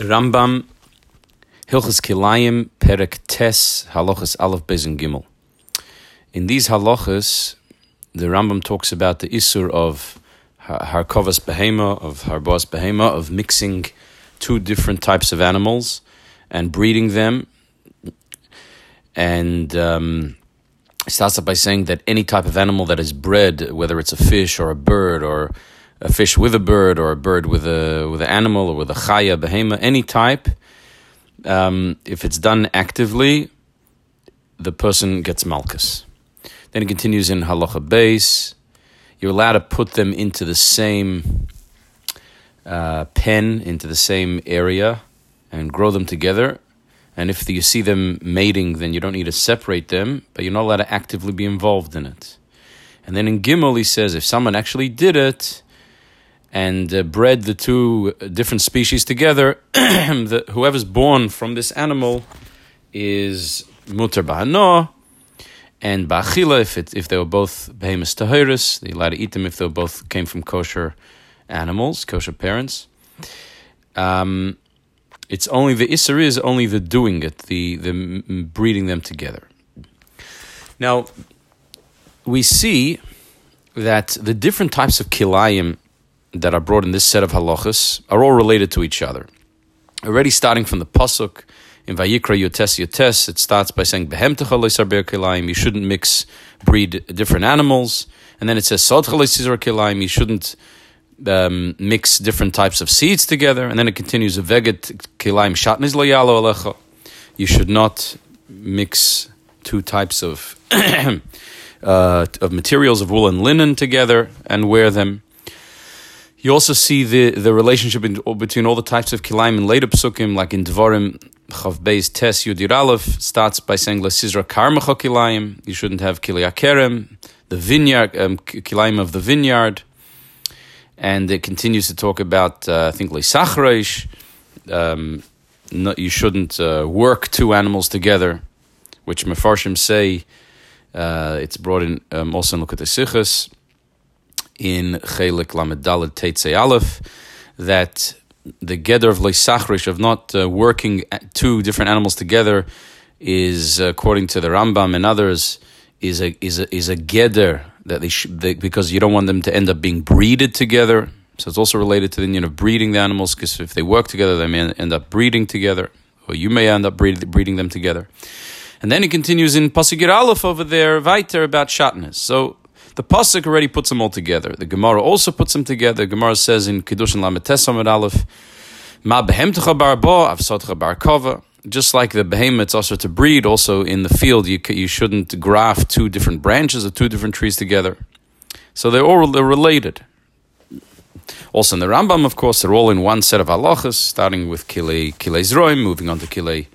Rambam Hilchas Kilayim Perek Tes Halachas Aleph Bezin Gimel. In these halachas, the Rambam talks about the isur of harkovas behema, of harbos behema, of mixing two different types of animals and breeding them. And um, starts up by saying that any type of animal that is bred, whether it's a fish or a bird or a fish with a bird or a bird with a with an animal or with a chaya, behema, any type. Um, if it's done actively, the person gets malchus. Then it continues in halacha base. You're allowed to put them into the same uh, pen, into the same area, and grow them together. And if you see them mating, then you don't need to separate them, but you're not allowed to actively be involved in it. And then in Gimel, he says if someone actually did it, and uh, bred the two different species together, the, whoever's born from this animal is mutar bahano, and ba'achila if if they were both behemoths tahiris, they're allowed to eat them if they both came from kosher animals, kosher parents. Um, it's only the isser is only the doing it, the the breeding them together. Now, we see that the different types of kilayim that are brought in this set of halachas are all related to each other. Already starting from the pasuk in Vayikra Yotes Yotes, it starts by saying kilayim. You shouldn't mix breed different animals, and then it says Sod. You shouldn't um, mix different types of seeds together, and then it continues Veget kilayim shatniz loyalo alecha. You should not mix two types of uh, of materials of wool and linen together and wear them. You also see the, the relationship in, between all the types of kilaim in later psukim, like in Dvorim Chav Beis Tes Yudir Aleph, starts by saying Lesizra Karmacha kilaim. You shouldn't have kilei kerem, the vineyard um, kilaim of the vineyard, and it continues to talk about uh, I think Lesachreish. Um, no, you shouldn't uh, work two animals together, which Mefarshim say uh, it's brought in um, also in Lukat Sichas in Chelik Lamed Teitze Aleph that the geder of Leisachrish, of not uh, working two different animals together, is according to the Rambam and others, is a is a is a geder that they should they, because you don't want them to end up being breeded together. So it's also related to the union of breeding the animals because if they work together, they may end up breeding together, or you may end up breed, breeding them together. And then he continues in Pasukir Aleph over there, Weiter about shatnez. So the pasuk already puts them all together. The Gemara also puts them together. The Gemara says in Kiddushin Lametes Amid Aleph, Ma behemtecha bar bo, avsotcha bar kova. Just like the behemoth, it's also to breed. Also in the field, you you shouldn't graft two different branches of two different trees together. So they're all they're related. Also in the Rambam, of course, they're all in one set of halachas, starting with kilei kilei zroim, moving on to kilei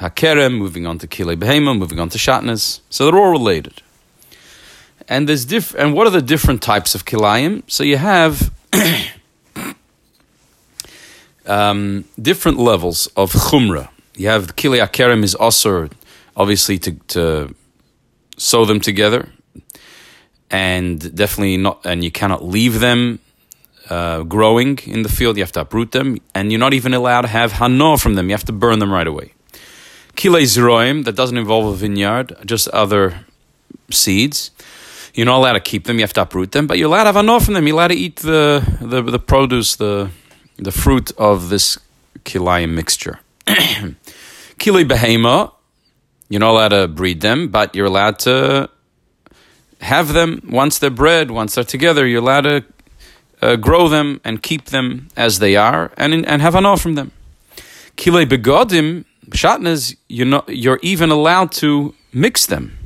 hakerem, moving on to kilei behema, moving on to shatnez. So they're all related. And there's diff- and what are the different types of kilayim? So you have um, different levels of chumrah. You have kilei akerem is also obviously to, to sew them together, and definitely not. And you cannot leave them uh, growing in the field. You have to uproot them, and you're not even allowed to have hano from them. You have to burn them right away. Kilei zeroim that doesn't involve a vineyard, just other seeds. You're not allowed to keep them. You have to uproot them, but you're allowed to have enough from them. You're allowed to eat the the, the produce, the the fruit of this kilayim mixture. Kili behema, you're not allowed to breed them, but you're allowed to have them once they're bred, once they're together. You're allowed to uh, grow them and keep them as they are, and and have enough from them. Kile begodim, shatnez, you're not. You're even allowed to mix them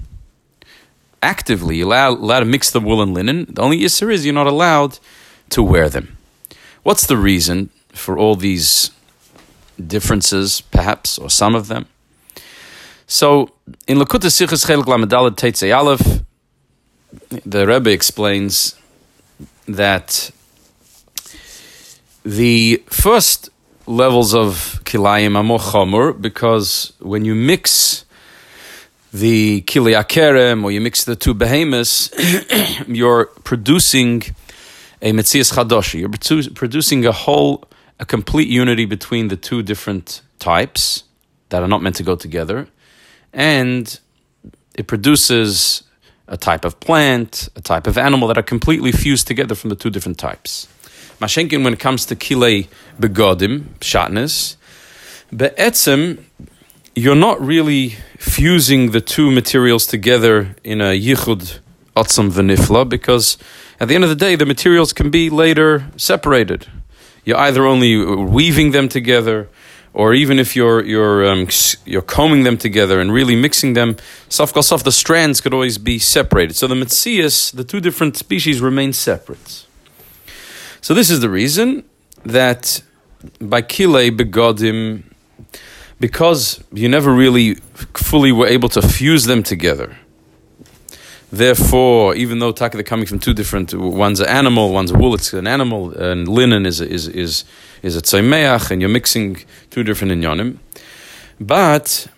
actively allowed, allowed to mix the wool and linen. The only issue is you're not allowed to wear them. What's the reason for all these differences, perhaps, or some of them? So, in Lakuta Sichas Chelik Lamadalad Teitzei Aleph, the Rebbe explains that the first levels of kilayim are more because when you mix the kili or you mix the two behemoths, you're producing a metzias chadoshi. You're producing a whole a complete unity between the two different types that are not meant to go together, and it produces a type of plant, a type of animal that are completely fused together from the two different types. Mashenkin, when it comes to kilei begodim, shatnez, be'etzem, you're not really fusing the two materials together in a yichud atzam v'nifla because at the end of the day, the materials can be later separated. You're either only weaving them together, or even if you're you're um, you're combing them together and really mixing them, sof the strands could always be separated. So the mitzias, the two different species, remain separate. So this is the reason that by kile begodim, because you never really fully were able to fuse them together. Therefore, even though taka they're coming from two different, one's an animal, one's wool, it's an animal, and linen is a, is is is a tzaimeach, and you're mixing two different inyanim. But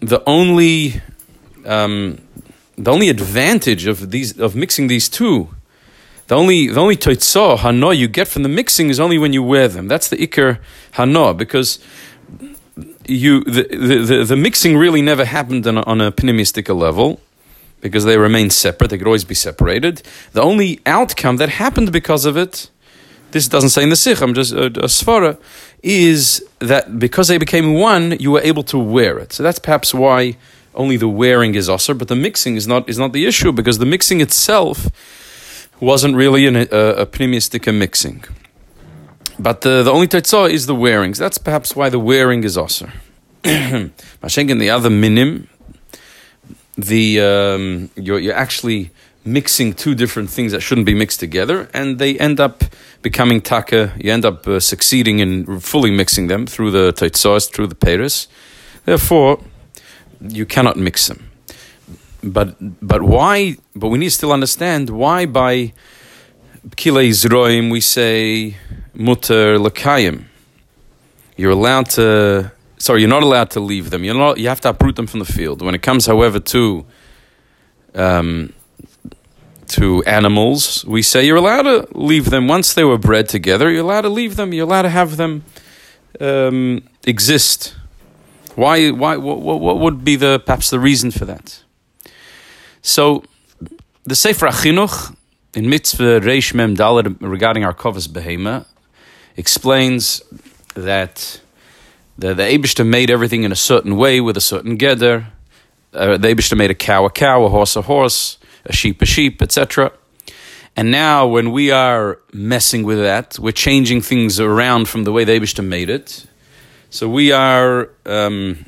the only um, the only advantage of these of mixing these two, the only the only toitzah hano you get from the mixing is only when you wear them. That's the ikar hano because you the, the, the, the mixing really never happened on a, on a level because they remain separate. They could always be separated. The only outcome that happened because of it, this doesn't say in the sicha, I'm just uh, a svara, is that because they became one, you were able to wear it. So that's perhaps why only the wearing is osir, but the mixing is not is not the issue because the mixing itself wasn't really an, a, a pneumistic mixing. But the, the only tetzah is the wearing. So that's perhaps why the wearing is osir. Mashenkin, the other minim, the um, you're, you're actually mixing two different things that shouldn't be mixed together, and they end up becoming taka. You end up uh, succeeding in fully mixing them through the teitzos, through the peris. Therefore, you cannot mix them. But but why? But we need to still understand why by kilei zroim we say muter lekayim. You're allowed to sorry, you're not allowed to leave them. You're not. You have to uproot them from the field. When it comes, however, to um, to animals, we say you're allowed to leave them once they were bred together. You're allowed to leave them. You're allowed to have them um, exist. Why? Why? What, what would be the perhaps the reason for that? So, the Sefer Achinuch in Mitzvah Reish Mem Dalet regarding harkovas behema explains that the, the Abishta made everything in a certain way with a certain geder. Uh, the Abishta made a cow a cow, a horse a horse, a sheep a sheep, etc. And now, when we are messing with that, we're changing things around from the way the Abishta made it. So we are, um,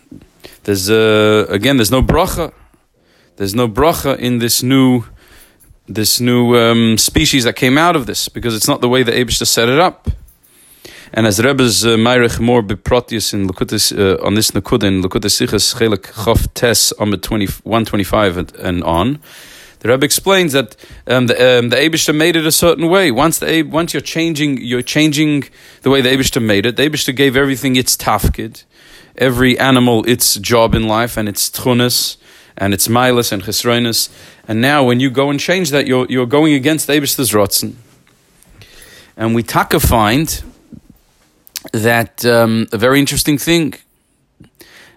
there's a, again, there's no bracha. There's no bracha in this new, this new um, species that came out of this because it's not the way the Abishta set it up. And as Rebbe's uh, Meirich more beprotius in Lukutis, uh, on this Nakuda in Lukutis Sichas Chelik Chof Tes on 125 and, and on, the Rebbe explains that um, the um, the Abishter made it a certain way. Once the once you're changing, you're changing the way the Abishter made it. The Abishter gave everything its tafkid, every animal its job in life and its tchunas and its milas and chesroinus. And now, when you go and change that, you're you're going against the rotzen. And we taka find that um, a very interesting thing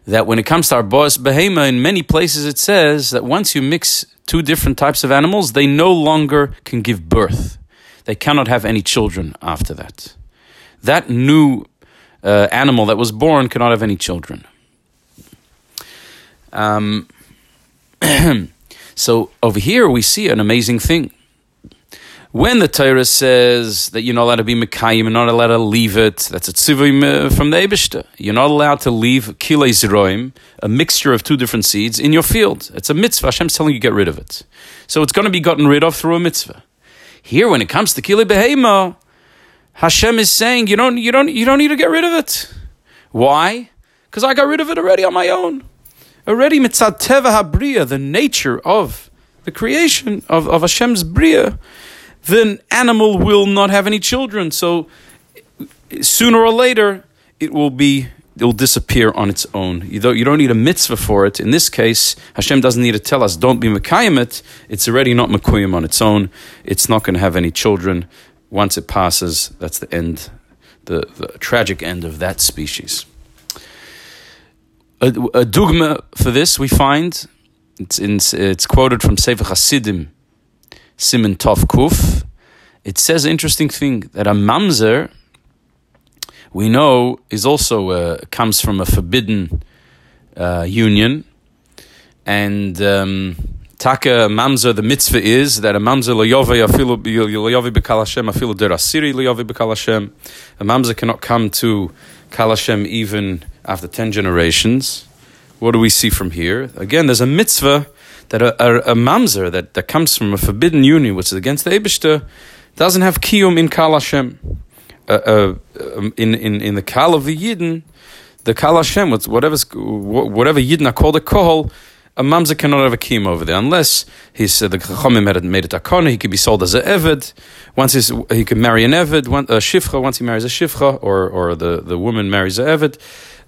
that when it comes to harbos behema, in many places it says that once you mix two different types of animals, they no longer can give birth. They cannot have any children after that. That new uh, animal that was born cannot have any children. Um, so over here we see an amazing thing. When the Torah says that you're not allowed to be Mekayim, you're not allowed to leave it, that's a tzivim uh, from the Ebishter. You're not allowed to leave kilei zeroim, a mixture of two different seeds, in your field. It's a mitzvah. Hashem's telling you get rid of it. So it's going to be gotten rid of through a mitzvah. Here, when it comes to kilei behema, Hashem is saying you don't, you don't, you don't need to get rid of it. Why? Because I got rid of it already on my own. Already mitzad teva habriya, the nature of the creation of, of Hashem's bria the animal will not have any children. So sooner or later, it will be it will disappear on its own. You don't, you don't need a mitzvah for it. In this case, Hashem doesn't need to tell us, don't be Mekayim it. It's already not Mekuyim on its own. It's not going to have any children. Once it passes, that's the end. the, the tragic end of that species. A, a dogma for this we find it's in, it's quoted from Sefer Hasidim, Simon Tov Kuf. It says an interesting thing that a mamzer we know is also uh, comes from a forbidden uh, union, and um, taka mamzer the mitzvah is that a mamzer loyove afilu loyove bekal Hashem afilu derasiri loyove bekal Hashem. A mamzer cannot come to kalashem even after ten generations. What do we see from here? Again, there's a mitzvah that a, a, a mamzer that, that comes from a forbidden union, which is against the Ebishter, doesn't have kiyum in Kal Hashem. Uh, uh, um, in, in, in the Kal of the Yidden, the Kal Hashem, whatever's, whatever Yidden are called a Kohol, a mamzer cannot have a kiyum over there unless he's uh, the chachamim made it, made it akona. He can be sold as a eved. Once he's, he can marry an eved, one, a shifcha. Once he marries a shifcha, or or the, the woman marries a eved,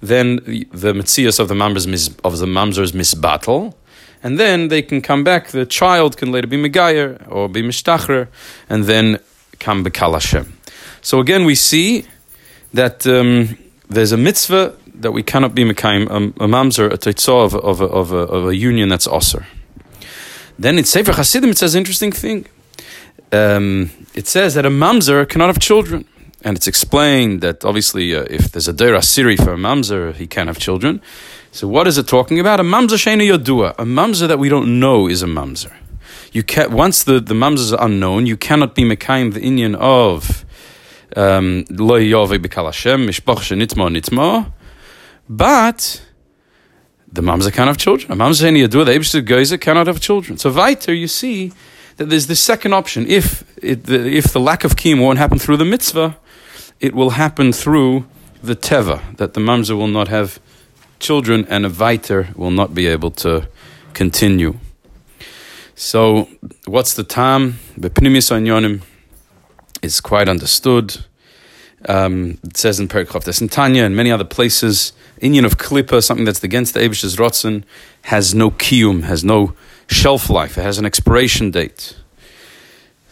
then the mitzias of the mamzers of the mamzers misbattle, and then they can come back. The child can later be megayer or be mishtachrer, and then come bekal Hashem. So again, we see that um, there's a mitzvah that we cannot be mekayim a, a mamzer a teitzah of, of, of, of, a union that's osir. Then in Sefer Hasidim it says an interesting thing. Um, it says that a mamzer cannot have children. And it's explained that obviously, uh, if there's a Deir Asiri for a mamzer, he can have children. So, what is it talking about? A mamzer shena yodua. A mamzer that we don't know is a mamzer. You can once the, the mamzers are unknown, you cannot be mekayim the inyan of um, lo yove b'kal Hashem mishpach shenitmo nitmo. But the mamzer can't have children. A mamzer shena yodua, the Eibishter Geyser cannot have children. So, weiter, you see that there's this second option. If it, the, if the lack of kim won't happen through the mitzvah, it will happen through the teva, that the mamzer will not have children and a viter will not be able to continue. So, what's the time? The pnimis onyonim is quite understood. Um, it says in Perikov in Tanya and many other places, inyan of Klippa, something that's against the Abish's Rotzen, has no kiyum, has no shelf life, it has an expiration date.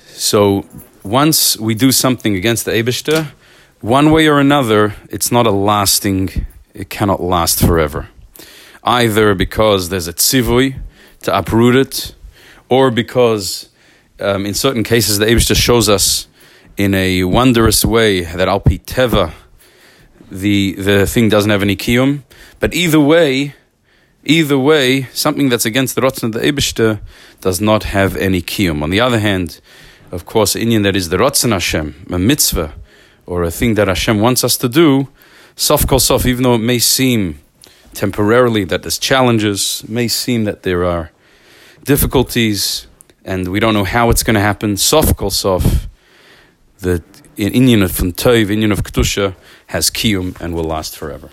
So once we do something against the Abishter, one way or another, it's not a lasting, it cannot last forever. Either because there's a tzivui to uproot it, or because um, in certain cases the Abishter shows us in a wondrous way that Alpi Teva, the, the thing doesn't have any kiyum. But either way, either way, something that's against the Rotzen of the Abishter does not have any kiyum. On the other hand, of course, inyan that is the Rotzen Hashem, a mitzvah, or a thing that Hashem wants us to do, sof kol sof, even though it may seem temporarily that there's challenges, may seem that there are difficulties, and we don't know how it's going to happen, sof kol sof, the inyan of Toiv, inyan of Kedusha, has kiyum and will last forever.